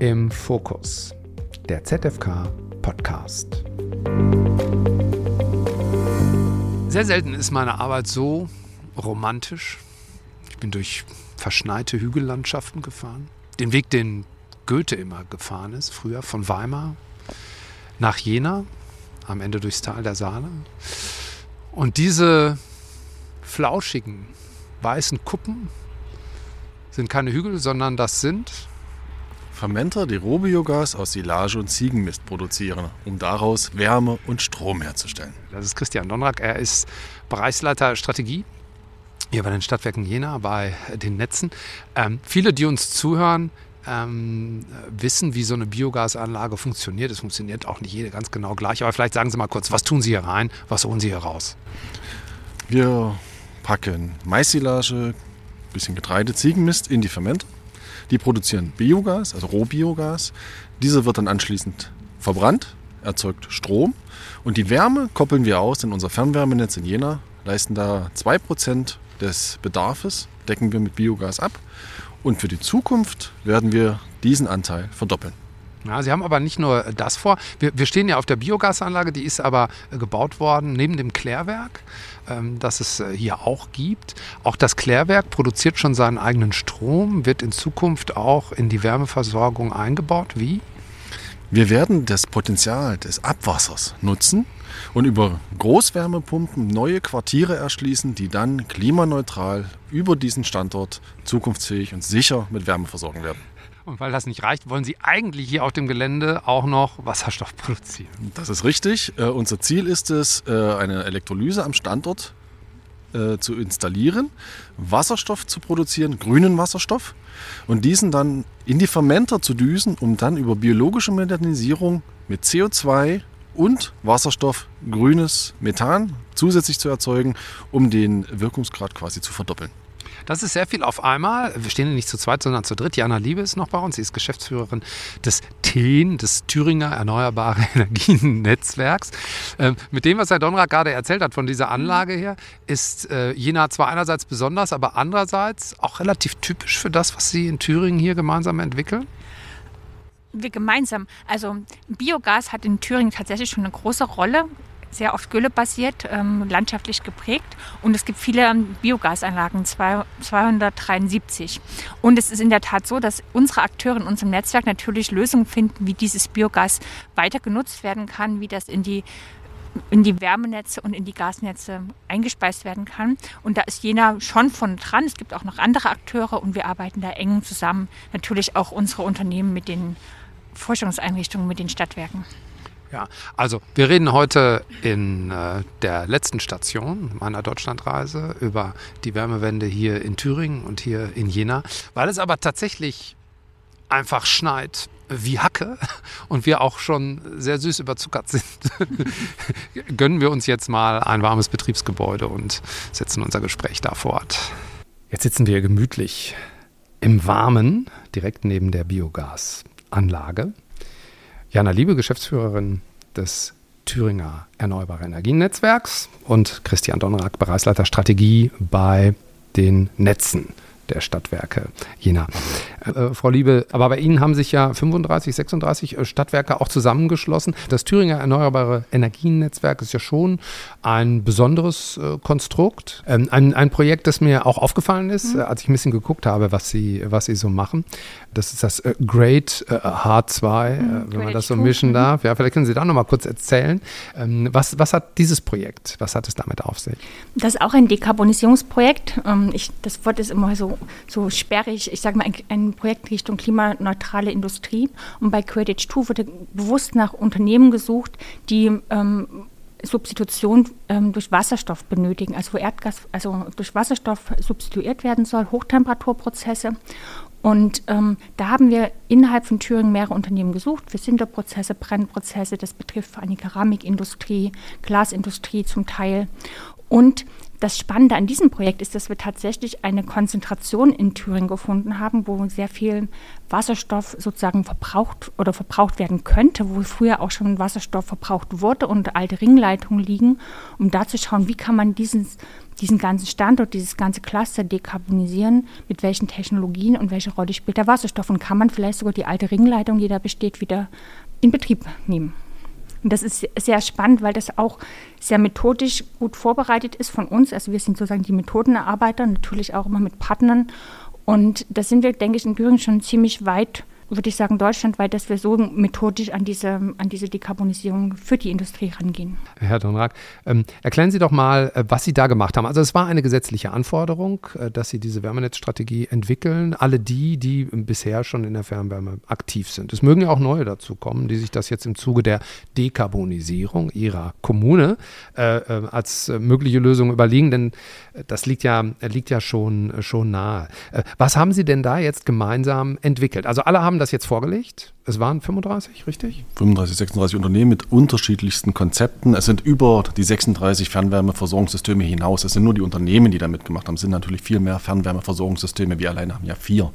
Im Fokus, der ZFK Podcast. Sehr selten ist meine Arbeit so romantisch. Ich bin durch verschneite Hügellandschaften gefahren. Den Weg, den Goethe immer gefahren ist, früher von Weimar nach Jena, am Ende durchs Tal der Saale. Und diese flauschigen, weißen Kuppen sind keine Hügel, sondern das sind Fermenter, die Rohbiogas aus Silage und Ziegenmist produzieren, um daraus Wärme und Strom herzustellen. Das ist Christian Donrak. Er ist Bereichsleiter Strategie hier bei den Stadtwerken Jena, bei den Netzen. Ähm, viele, die uns zuhören, ähm, wissen, wie so eine Biogasanlage funktioniert. Es funktioniert auch nicht jede ganz genau gleich. Aber vielleicht sagen Sie mal kurz, was tun Sie hier rein, was holen Sie hier raus? Wir packen Maissilage, bisschen Getreide, Ziegenmist in die Fermenter. Die produzieren Biogas, also Rohbiogas. Dieser wird dann anschließend verbrannt, erzeugt Strom und die Wärme koppeln wir aus in unser Fernwärmenetz in Jena, leisten da 2% des Bedarfs, decken wir mit Biogas ab und für die Zukunft werden wir diesen Anteil verdoppeln. Ja, Sie haben aber nicht nur das vor. Wir, wir stehen ja auf der Biogasanlage, die ist aber äh, gebaut worden neben dem Klärwerk, ähm, das es äh, hier auch gibt. Auch das Klärwerk produziert schon seinen eigenen Strom, wird in Zukunft auch in die Wärmeversorgung eingebaut. Wie? Wir werden das Potenzial des Abwassers nutzen und über Großwärmepumpen neue Quartiere erschließen, die dann klimaneutral über diesen Standort zukunftsfähig und sicher mit Wärme versorgen werden. Und weil das nicht reicht, wollen Sie eigentlich hier auf dem Gelände auch noch Wasserstoff produzieren. Das ist richtig. Äh, unser Ziel ist es, äh, eine Elektrolyse am Standort äh, zu installieren, Wasserstoff zu produzieren, grünen Wasserstoff, und diesen dann in die Fermenter zu düsen, um dann über biologische Modernisierung mit CO2 und Wasserstoff grünes Methan zusätzlich zu erzeugen, um den Wirkungsgrad quasi zu verdoppeln. Das ist sehr viel auf einmal. Wir stehen hier nicht zu zweit, sondern zu dritt. Jana Liebe ist noch bei uns. Sie ist Geschäftsführerin des TEN, des Thüringer Erneuerbare Energien-Netzwerks. Ähm, mit dem, was Herr Donrak gerade erzählt hat von dieser Anlage her, ist äh, Jena zwar einerseits besonders, aber andererseits auch relativ typisch für das, was Sie in Thüringen hier gemeinsam entwickeln wir gemeinsam. Also Biogas hat in Thüringen tatsächlich schon eine große Rolle sehr oft güllebasiert, ähm, landschaftlich geprägt. Und es gibt viele Biogasanlagen, 273. Und es ist in der Tat so, dass unsere Akteure in unserem Netzwerk natürlich Lösungen finden, wie dieses Biogas weiter genutzt werden kann, wie das in die in die Wärmenetze und in die Gasnetze eingespeist werden kann. Und da ist Jena schon von dran. Es gibt auch noch andere Akteure und wir arbeiten da eng zusammen. Natürlich auch unsere Unternehmen mit den Forschungseinrichtungen, mit den Stadtwerken. Ja, also wir reden heute in äh, der letzten Station meiner Deutschlandreise über die Wärmewende hier in Thüringen und hier in Jena, weil es aber tatsächlich einfach schneit wie Hacke und wir auch schon sehr süß überzuckert sind, gönnen wir uns jetzt mal ein warmes Betriebsgebäude und setzen unser Gespräch da fort. Jetzt sitzen wir gemütlich im Warmen, direkt neben der Biogasanlage. Jana Liebe, Geschäftsführerin des Thüringer Erneuerbare Energien-Netzwerks und Christian Donnerak, Bereichsleiter Strategie bei den Netzen der Stadtwerke Jena. Äh, Frau Liebe, aber bei Ihnen haben sich ja 35, 36 äh, Stadtwerke auch zusammengeschlossen. Das Thüringer Erneuerbare Energiennetzwerk ist ja schon ein besonderes äh, Konstrukt. Ähm, ein, ein Projekt, das mir auch aufgefallen ist, mhm. Äh, als ich ein bisschen geguckt habe, was Sie, was Sie so machen. Das ist das äh, Great H2, äh, mhm, wenn man das so mischen mhm. darf. Ja, vielleicht können Sie da noch mal kurz erzählen. Ähm, was, was hat dieses Projekt, was hat es damit auf sich? Das ist auch ein Dekarbonisierungsprojekt. Ähm, ich, das Wort ist immer so, so sperrig. Ich sage mal, ein, ein Projekt Richtung klimaneutrale Industrie. Und bei Credit 2 wurde bewusst nach Unternehmen gesucht, die ähm, Substitution ähm, durch Wasserstoff benötigen, also wo Erdgas, also durch Wasserstoff substituiert werden soll, Hochtemperaturprozesse. Und ähm, da haben wir innerhalb von Thüringen mehrere Unternehmen gesucht für Sinterprozesse, Brennprozesse. Das betrifft vor allem die Keramikindustrie, Glasindustrie zum Teil. Und Das Spannende an diesem Projekt ist, dass wir tatsächlich eine Konzentration in Thüringen gefunden haben, wo sehr viel Wasserstoff sozusagen verbraucht oder verbraucht werden könnte, wo früher auch schon Wasserstoff verbraucht wurde und alte Ringleitungen liegen, um da zu schauen, wie kann man diesen, diesen ganzen Standort, dieses ganze Cluster dekarbonisieren, mit welchen Technologien und welche Rolle spielt der Wasserstoff und kann man vielleicht sogar die alte Ringleitung, die da besteht, wieder in Betrieb nehmen. Und das ist sehr spannend, weil das auch sehr methodisch gut vorbereitet ist von uns. Also wir sind sozusagen die Methodenerarbeiter, natürlich auch immer mit Partnern. Und da sind wir, denke ich, in Thüringen schon ziemlich weit würde ich sagen, deutschlandweit, dass wir so methodisch an diese, an diese Dekarbonisierung für die Industrie rangehen. Herr Donrak, ähm, erklären Sie doch mal, äh, was Sie da gemacht haben. Also es war eine gesetzliche Anforderung, äh, dass Sie diese Wärmenetzstrategie entwickeln. Alle die, die bisher schon in der Fernwärme aktiv sind. Es mögen ja auch neue dazu kommen, die sich das jetzt im Zuge der Dekarbonisierung ihrer Kommune äh, äh als mögliche Lösung überlegen, denn das liegt ja, liegt ja schon, schon nahe. was haben Sie denn da jetzt gemeinsam entwickelt? Also alle haben das jetzt vorgelegt. Es waren 35, richtig? 35, 36 Unternehmen mit unterschiedlichsten Konzepten. Es sind über die 36 Fernwärmeversorgungssysteme hinaus. Es sind nur die Unternehmen, die da mitgemacht haben. Es sind natürlich viel mehr Fernwärmeversorgungssysteme. Wir alleine haben ja vier.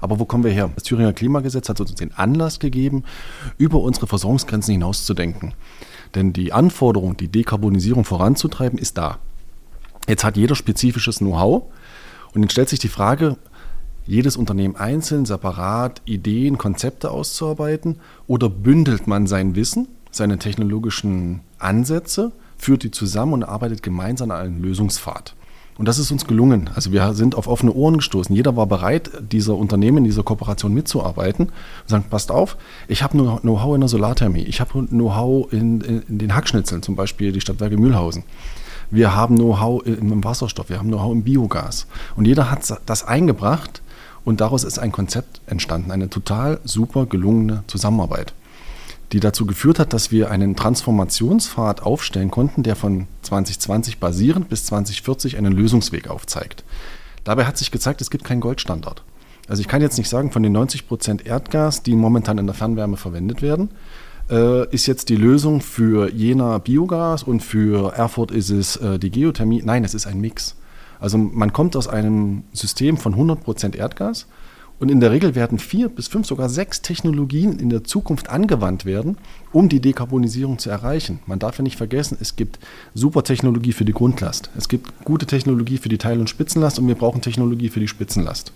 Aber wo kommen wir her? Das Thüringer Klimagesetz hat uns den Anlass gegeben, über unsere Versorgungsgrenzen hinauszudenken. Denn die Anforderung, die Dekarbonisierung voranzutreiben, ist da. Jetzt hat jeder spezifisches Know-how. Und jetzt stellt sich die Frage, jedes Unternehmen einzeln, separat Ideen, Konzepte auszuarbeiten oder bündelt man sein Wissen, seine technologischen Ansätze, führt die zusammen und arbeitet gemeinsam an einem Lösungspfad. Und das ist uns gelungen. Also wir sind auf offene Ohren gestoßen. Jeder war bereit, dieser Unternehmen, dieser Kooperation mitzuarbeiten und sagen, passt auf, ich habe Know-how in der Solarthermie, ich habe Know-how in, in, in, den Hackschnitzeln, zum Beispiel die Stadtwerke Mühlhausen. Wir haben Know-how im Wasserstoff, wir haben Know-how im Biogas. Und jeder hat das eingebracht und daraus ist ein Konzept entstanden, eine total super gelungene Zusammenarbeit, die dazu geführt hat, dass wir einen Transformationspfad aufstellen konnten, der von 2020 basierend bis 2040 einen Lösungsweg aufzeigt. Dabei hat sich gezeigt, es gibt keinen Goldstandard. Also ich kann jetzt nicht sagen, von den 90 Prozent Erdgas, die momentan in der Fernwärme verwendet werden, äh, ist jetzt die Lösung für Jena Biogas und für Erfurt ist es äh, die Geothermie. Nein, es ist ein Mix. Also man kommt aus einem System von 100% Erdgas und in der Regel werden vier bis fünf, sogar sechs Technologien in der Zukunft angewandt werden, um die Dekarbonisierung zu erreichen. Man darf ja nicht vergessen, es gibt super Technologie für die Grundlast, es gibt gute Technologie für die Teil- und Spitzenlast und wir brauchen Technologie für die Spitzenlast.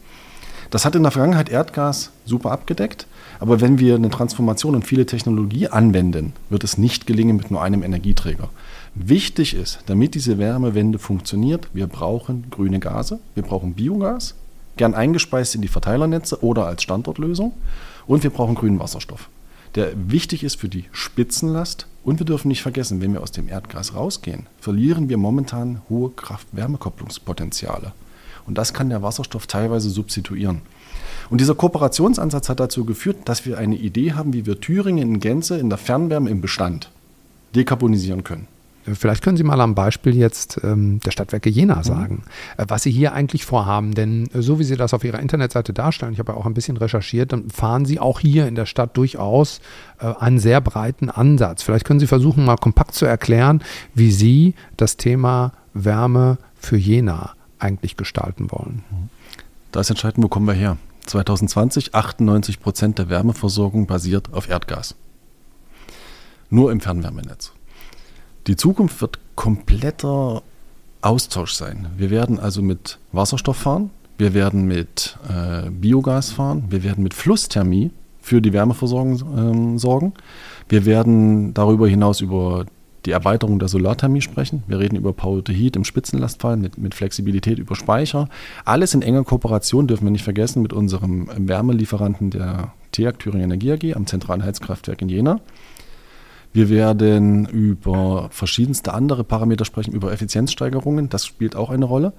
Das hat in der Vergangenheit Erdgas super abgedeckt, aber wenn wir eine Transformation und viele Technologie anwenden, wird es nicht gelingen mit nur einem Energieträger. Wichtig ist, damit diese Wärmewende funktioniert, wir brauchen grüne Gase, wir brauchen Biogas, gern eingespeist in die Verteilernetze oder als Standortlösung und wir brauchen grünen Wasserstoff, der wichtig ist für die Spitzenlast und wir dürfen nicht vergessen, wenn wir aus dem Erdgas rausgehen, verlieren wir momentan hohe Kraft-Wärmekopplungspotenziale und das kann der Wasserstoff teilweise substituieren. Und dieser Kooperationsansatz hat dazu geführt, dass wir eine Idee haben, wie wir Thüringen in Gänze in der Fernwärme im Bestand dekarbonisieren können. Vielleicht können Sie mal am Beispiel jetzt ähm, der Stadtwerke Jena mhm. sagen, mhm. was Sie hier eigentlich vorhaben. Denn äh, so wie Sie das auf Ihrer Internetseite darstellen, ich habe ja auch ein bisschen recherchiert, dann fahren Sie auch hier in der Stadt durchaus äh, einen sehr breiten Ansatz. Vielleicht können Sie versuchen, mal kompakt zu erklären, wie Sie das Thema Wärme für Jena eigentlich gestalten wollen. Mhm. Da ist entscheidend, wo kommen wir her? 2020 98 Prozent der Wärmeversorgung basiert auf Erdgas. Nur im Fernwärmenetz. Die Zukunft wird kompletter Austausch sein. Wir werden also mit Wasserstoff fahren, wir werden mit äh, Biogas fahren, wir werden mit Flussthermie für die Wärmeversorgung äh, sorgen. Wir werden darüber hinaus über die Erweiterung der Solarthermie sprechen. Wir reden über Power to Heat im Spitzenlastfall mit, mit Flexibilität über Speicher. Alles in enger Kooperation, dürfen wir nicht vergessen, mit unserem Wärmelieferanten der TEAG Thüringen Energie AG am zentralen Heizkraftwerk in Jena. Wir werden über verschiedenste andere Parameter sprechen, über Effizienzsteigerungen. Das spielt auch eine Rolle.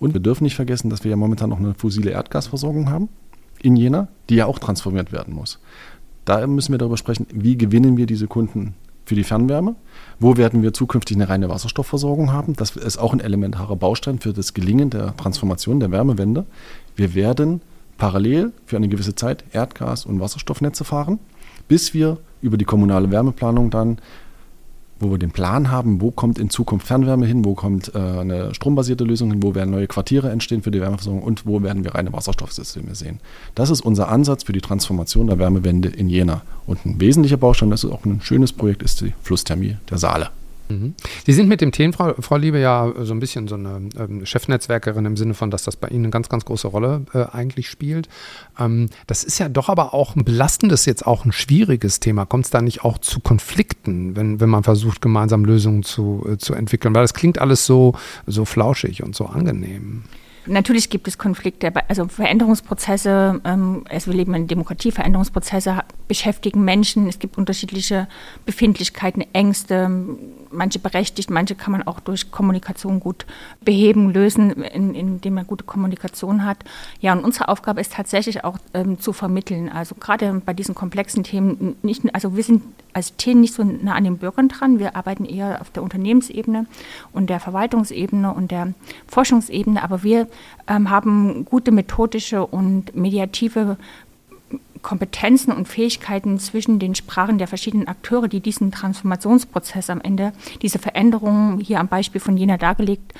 Und wir dürfen nicht vergessen, dass wir ja momentan noch eine fossile Erdgasversorgung haben in Jena, die ja auch transformiert werden muss. Da müssen wir darüber sprechen, wie gewinnen wir diese Kunden für die Fernwärme? Wo werden wir zukünftig eine reine Wasserstoffversorgung haben? Das ist auch ein elementarer Baustein für das Gelingen der Transformation der Wärmewende. Wir werden parallel für eine gewisse Zeit Erdgas- und Wasserstoffnetze fahren, bis wir über die kommunale Wärmeplanung dann wo wir den Plan haben, wo kommt in Zukunft Fernwärme hin, wo kommt äh, eine strombasierte Lösung hin, wo werden neue Quartiere entstehen für die Wärmeversorgung und wo werden wir reine Wasserstoffsysteme sehen. Das ist unser Ansatz für die Transformation der Wärmewende in Jena. Und ein wesentlicher Baustein, das ist auch ein schönes Projekt, ist die Flussthermie der Saale. Mhm. Sie sind mit dem Themen, Frau, Frau, Liebe, ja so ein bisschen so eine ähm, Chefnetzwerkerin im Sinne von, dass das bei Ihnen eine ganz, ganz große Rolle äh, eigentlich spielt. Ähm, das ist ja doch aber auch ein belastendes, jetzt auch ein schwieriges Thema. Kommt es da nicht auch zu Konflikten, wenn, wenn man versucht, gemeinsam Lösungen zu, äh, zu entwickeln? Weil das klingt alles so, so flauschig und so angenehm. Natürlich gibt es Konflikte, also Veränderungsprozesse, ähm, also wir leben in Demokratie, Veränderungsprozesse beschäftigen Menschen, es gibt unterschiedliche Befindlichkeiten, Ängste, manche berechtigt, manche kann man auch durch Kommunikation gut beheben, lösen, in, indem man gute Kommunikation hat. Ja, und unsere Aufgabe ist tatsächlich auch ähm, zu vermitteln, also gerade bei diesen komplexen Themen, nicht, also wir sind als Themen nicht so nah an den Bürgern dran, wir arbeiten eher auf der Unternehmensebene und der Verwaltungsebene und der Forschungsebene, aber wir ähm, haben gute methodische und mediative Kompetenzen und Fähigkeiten zwischen den Sprachen der verschiedenen Akteure, die diesen Transformationsprozess am Ende, diese Veränderungen hier am Beispiel von Jena dargelegt,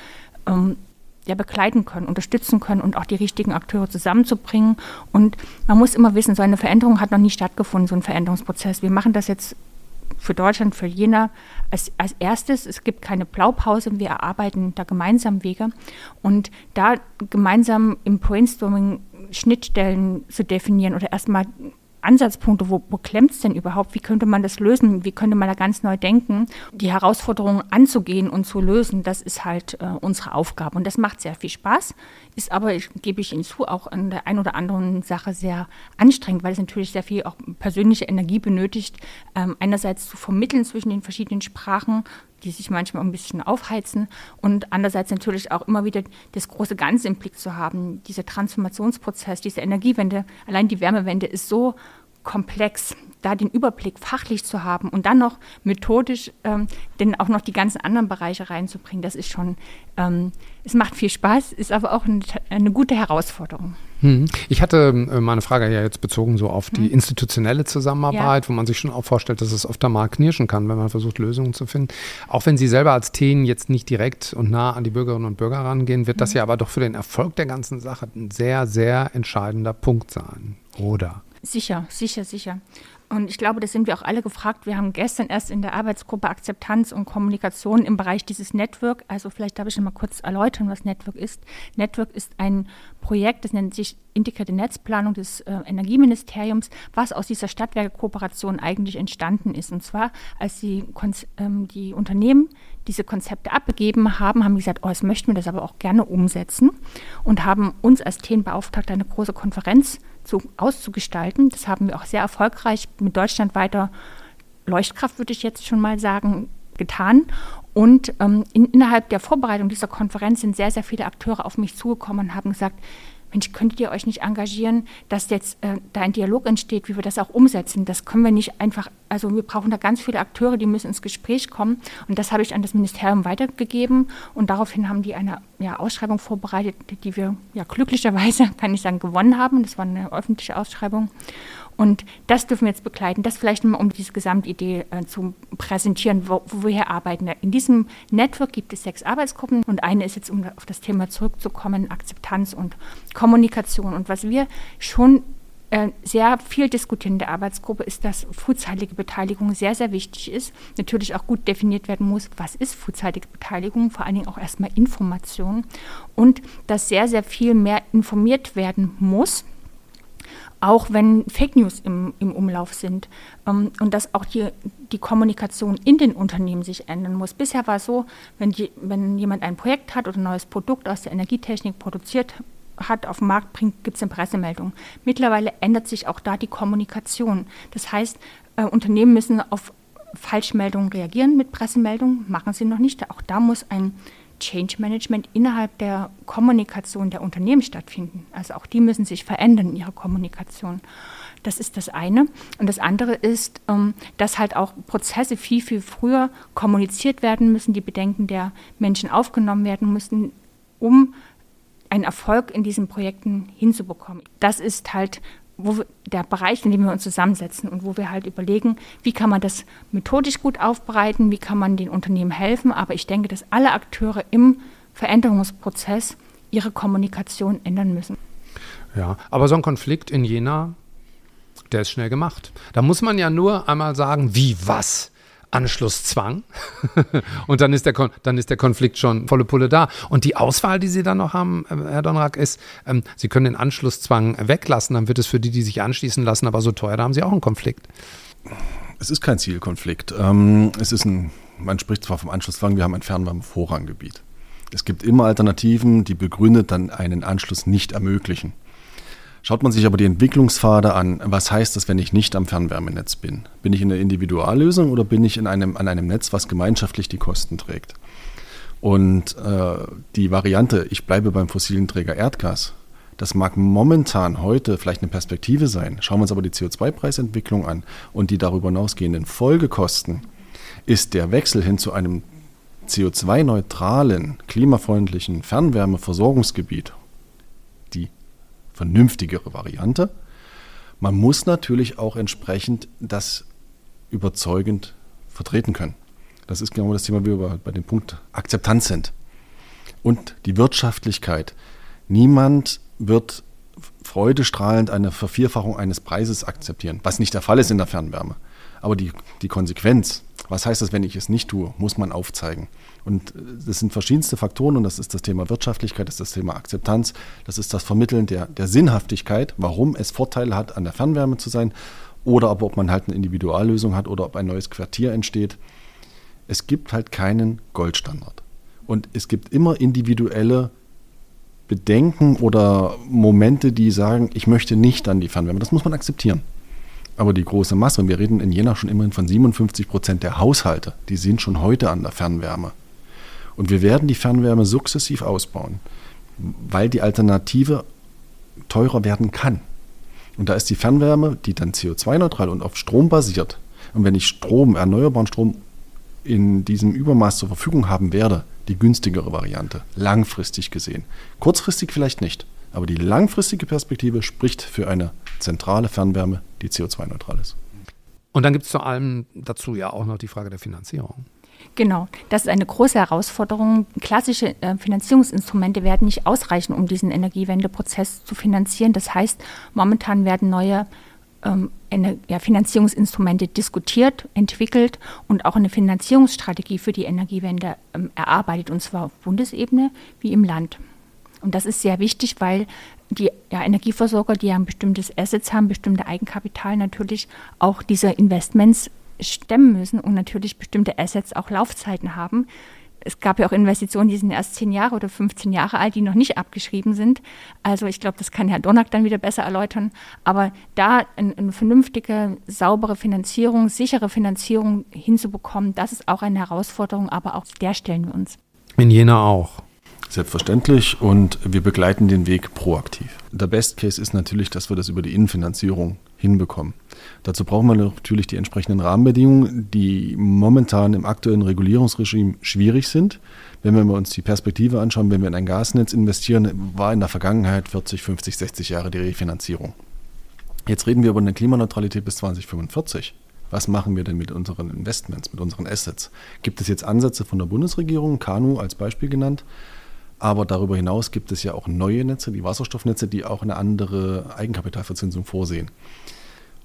ähm, ja, begleiten können, unterstützen können und auch die richtigen Akteure zusammenzubringen. Und man muss immer wissen, so eine Veränderung hat noch nie stattgefunden, so ein Veränderungsprozess. Wir machen das jetzt für Deutschland, für Jena als, als erstes. Es gibt keine Blaupause, wir erarbeiten da gemeinsam Wege und da gemeinsam im Brainstorming Schnittstellen zu definieren oder erstmal Ansatzpunkte, wo, wo klemmt es denn überhaupt? Wie könnte man das lösen? Wie könnte man da ganz neu denken? Die Herausforderungen anzugehen und zu lösen, das ist halt äh, unsere Aufgabe. Und das macht sehr viel Spaß, ist aber, ich, gebe ich Ihnen zu, auch an der einen oder anderen Sache sehr anstrengend, weil es natürlich sehr viel auch persönliche Energie benötigt, ähm, einerseits zu vermitteln zwischen den verschiedenen Sprachen, die sich manchmal ein bisschen aufheizen und andererseits natürlich auch immer wieder das große Ganze im Blick zu haben. Dieser Transformationsprozess, diese Energiewende, allein die Wärmewende ist so komplex, da den Überblick fachlich zu haben und dann noch methodisch ähm, denn auch noch die ganzen anderen Bereiche reinzubringen, das ist schon, ähm, es macht viel Spaß, ist aber auch eine, eine gute Herausforderung. Hm. Ich hatte äh, meine Frage ja jetzt bezogen so auf die hm. institutionelle Zusammenarbeit, ja. wo man sich schon auch vorstellt, dass es oft einmal knirschen kann, wenn man versucht, Lösungen zu finden. Auch wenn Sie selber als Themen jetzt nicht direkt und nah an die Bürgerinnen und Bürger rangehen, wird das hm. ja aber doch für den Erfolg der ganzen Sache ein sehr, sehr entscheidender Punkt sein, oder? Sicher, sicher, sicher. Und ich glaube, das sind wir auch alle gefragt. Wir haben gestern erst in der Arbeitsgruppe Akzeptanz und Kommunikation im Bereich dieses Network, also vielleicht darf ich noch mal kurz erläutern, was Network ist. Network ist ein Projekt, das nennt sich Integrierte Netzplanung des äh, Energieministeriums, was aus dieser Stadtwerke-Kooperation eigentlich entstanden ist. Und zwar, als die, ähm, die Unternehmen diese Konzepte abgegeben haben, haben gesagt, oh, jetzt möchten wir das aber auch gerne umsetzen und haben uns als TEN beauftragt, eine große Konferenz zu, auszugestalten. Das haben wir auch sehr erfolgreich mit deutschlandweiter Leuchtkraft, würde ich jetzt schon mal sagen, getan. Und ähm, in, innerhalb der Vorbereitung dieser Konferenz sind sehr, sehr viele Akteure auf mich zugekommen und haben gesagt, Mensch, könntet ihr euch nicht engagieren, dass jetzt äh, da ein Dialog entsteht, wie wir das auch umsetzen? Das können wir nicht einfach, also wir brauchen da ganz viele Akteure, die müssen ins Gespräch kommen. Und das habe ich an das Ministerium weitergegeben. Und daraufhin haben die eine ja, Ausschreibung vorbereitet, die wir ja glücklicherweise, kann ich sagen, gewonnen haben. Das war eine öffentliche Ausschreibung. Und das dürfen wir jetzt begleiten, das vielleicht mal, um diese Gesamtidee äh, zu präsentieren, wo, wo, wir hier arbeiten. In diesem Network gibt es sechs Arbeitsgruppen und eine ist jetzt, um auf das Thema zurückzukommen, Akzeptanz und Kommunikation. Und was wir schon äh, sehr viel diskutieren in der Arbeitsgruppe ist, dass frühzeitige Beteiligung sehr, sehr wichtig ist. Natürlich auch gut definiert werden muss, was ist frühzeitige Beteiligung, vor allen Dingen auch erstmal Information und dass sehr, sehr viel mehr informiert werden muss auch wenn Fake News im, im Umlauf sind ähm, und dass auch die, die Kommunikation in den Unternehmen sich ändern muss. Bisher war es so, wenn, die, wenn jemand ein Projekt hat oder ein neues Produkt aus der Energietechnik produziert hat, auf den Markt bringt, gibt es eine Pressemeldung. Mittlerweile ändert sich auch da die Kommunikation. Das heißt, äh, Unternehmen müssen auf Falschmeldungen reagieren mit Pressemeldungen, machen sie noch nicht. Auch da muss ein Change Management innerhalb der Kommunikation der Unternehmen stattfinden. Also auch die müssen sich verändern in ihrer Kommunikation. Das ist das eine. Und das andere ist, ähm, dass halt auch Prozesse viel, viel früher kommuniziert werden müssen, die Bedenken der Menschen aufgenommen werden müssen, um einen Erfolg in diesen Projekten hinzubekommen. Das ist halt wo der Bereich, in dem wir uns zusammensetzen und wo wir halt überlegen, wie kann man das methodisch gut aufbereiten, wie kann man den Unternehmen helfen. Aber ich denke, dass alle Akteure im Veränderungsprozess ihre Kommunikation ändern müssen. Ja, aber so ein Konflikt in Jena, der ist schnell gemacht. Da muss man ja nur einmal sagen, wie was? Anschlusszwang. und dann ist, der dann ist der Konflikt schon volle Pulle da. Und die Auswahl, die Sie dann noch haben, äh, Herr Donrak, ist, ähm, Sie können den Anschlusszwang weglassen, dann wird es für die, die sich anschließen lassen, aber so teuer, da haben Sie auch einen Konflikt. Es ist kein Zielkonflikt. Ähm, es ist ein, man spricht zwar vom Anschlusszwang, wir haben ein Fernwärmevorranggebiet. Es gibt immer Alternativen, die begründet dann einen Anschluss nicht ermöglichen. Schaut man sich aber die Entwicklungspfade an, was heißt das, wenn ich nicht am Fernwärmenetz bin? Bin ich in der Individuallösung oder bin ich in einem, an einem Netz, was gemeinschaftlich die Kosten trägt? Und äh, die Variante, ich bleibe beim fossilen Träger Erdgas, das mag momentan heute vielleicht eine Perspektive sein. Schauen wir uns aber die CO2-Preisentwicklung an und die darüber hinausgehenden Folgekosten, ist der Wechsel hin zu einem CO2-neutralen, klimafreundlichen Fernwärmeversorgungsgebiet vernünftigere Variante. Man muss natürlich auch entsprechend das überzeugend vertreten können. Das ist genau das Thema, wie wir bei dem Punkt Akzeptanz sind. Und die Wirtschaftlichkeit. Niemand wird freudestrahlend eine Vervierfachung eines Preises akzeptieren, was nicht der Fall ist in der Fernwärme. Aber die, die Konsequenz, was heißt das, wenn ich es nicht tue, muss man aufzeigen. Und äh, das sind verschiedenste Faktoren und das ist das Thema Wirtschaftlichkeit, das ist das Thema Akzeptanz, das ist das Vermitteln der, der Sinnhaftigkeit, warum es Vorteile hat, an der Fernwärme zu sein oder aber ob man halt eine Individuallösung hat oder ob ein neues Quartier entsteht. Es gibt halt keinen Goldstandard. Und es gibt immer individuelle Bedenken oder Momente, die sagen, ich möchte nicht an die Fernwärme. Das muss man akzeptieren. Aber die große Masse, und wir reden in Jena schon immerhin von 57 Prozent der Haushalte, die sind schon heute an der Fernwärme. Und wir werden die Fernwärme sukzessiv ausbauen, weil die Alternative teurer werden kann. Und da ist die Fernwärme, die dann CO2-neutral und auf Strom basiert. Und wenn ich Strom, erneuerbaren Strom in diesem Übermaß zur Verfügung haben werde, die günstigere Variante, langfristig gesehen. Kurzfristig vielleicht nicht, aber die langfristige Perspektive spricht für eine zentrale Fernwärme, die CO2-neutral ist. Und dann gibt es zu allem dazu ja auch noch die Frage der Finanzierung. Genau, das ist eine große Herausforderung. Klassische äh, Finanzierungsinstrumente werden nicht ausreichen, um diesen Energiewendeprozess zu finanzieren. Das heißt, momentan werden neue ähm, eine, ja, Finanzierungsinstrumente diskutiert, entwickelt und auch eine Finanzierungsstrategie für die Energiewende ähm, erarbeitet, und zwar auf Bundesebene wie im Land. Und das ist sehr wichtig, weil die ja, Energieversorger, die ja ein bestimmtes Assets haben, bestimmte Eigenkapital, natürlich auch diese Investments stemmen müssen und natürlich bestimmte Assets auch Laufzeiten haben. Es gab ja auch Investitionen, die sind erst 10 Jahre oder 15 Jahre alt, die noch nicht abgeschrieben sind. Also ich glaube, das kann Herr Donack dann wieder besser erläutern. Aber da eine, eine vernünftige, saubere Finanzierung, sichere Finanzierung hinzubekommen, das ist auch eine Herausforderung, aber auch der stellen wir uns. In Jena auch. Selbstverständlich und wir begleiten den Weg proaktiv. Der Best Case ist natürlich, dass wir das über die Innenfinanzierung hinbekommen. Dazu brauchen wir natürlich die entsprechenden Rahmenbedingungen, die momentan im aktuellen Regulierungsregime schwierig sind. Wenn wir uns die Perspektive anschauen, wenn wir in ein Gasnetz investieren, war in der Vergangenheit 40, 50, 60 Jahre die Refinanzierung. Jetzt reden wir über eine Klimaneutralität bis 2045. Was machen wir denn mit unseren Investments, mit unseren Assets? Gibt es jetzt Ansätze von der Bundesregierung, KANU als Beispiel genannt, aber darüber hinaus gibt es ja auch neue Netze, die Wasserstoffnetze, die auch eine andere Eigenkapitalverzinsung vorsehen.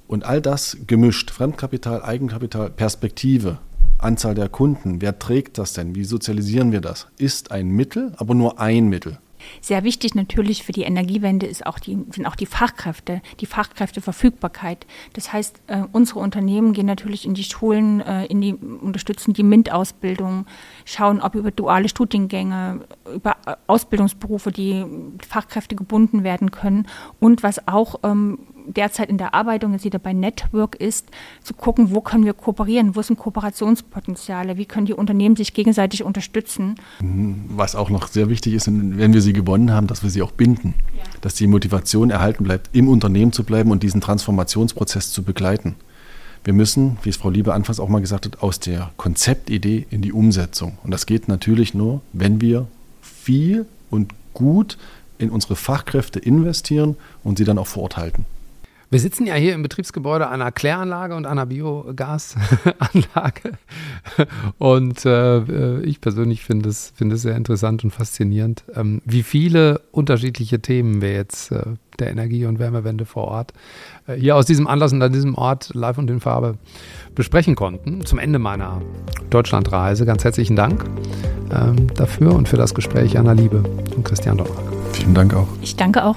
Und all das gemischt, Fremdkapital, Eigenkapital, Perspektive, Anzahl der Kunden, wer trägt das denn, wie sozialisieren wir das, ist ein Mittel, aber nur ein Mittel. Sehr wichtig natürlich für die Energiewende ist auch die, sind auch die Fachkräfte, die Fachkräfteverfügbarkeit. Das heißt, äh, unsere Unternehmen gehen natürlich in die Schulen, äh, in die, unterstützen die MINT-Ausbildung, schauen, ob über duale Studiengänge, über äh, Ausbildungsberufe die Fachkräfte gebunden werden können. Und was auch ähm, derzeit in der Arbeitung jetzt wieder bei Network ist, zu gucken, wo können wir kooperieren, wo sind Kooperationspotenziale, wie können die Unternehmen sich gegenseitig unterstützen. Was auch noch sehr wichtig ist, wenn wir sie gewonnen haben, dass wir sie auch binden, ja. dass die Motivation erhalten bleibt, im Unternehmen zu bleiben und diesen Transformationsprozess zu begleiten. Wir müssen, wie es Frau Liebe anfangs auch mal gesagt hat, aus der Konzeptidee in die Umsetzung. Und das geht natürlich nur, wenn wir viel und gut in unsere Fachkräfte investieren und sie dann auch vor Ort halten. Wir sitzen ja hier im Betriebsgebäude einer Kläranlage und einer Biogasanlage. Und äh, ich persönlich finde es, finde es sehr interessant und faszinierend, ähm, wie viele unterschiedliche Themen wir jetzt äh, der Energie- und Wärmewende vor Ort äh, hier aus diesem Anlass und an diesem Ort live und in Farbe besprechen konnten. Zum Ende meiner Deutschlandreise. Ganz herzlichen Dank ähm, dafür und für das Gespräch, Anna Liebe und Christian Donnerck. Vielen Dank auch. Ich danke auch.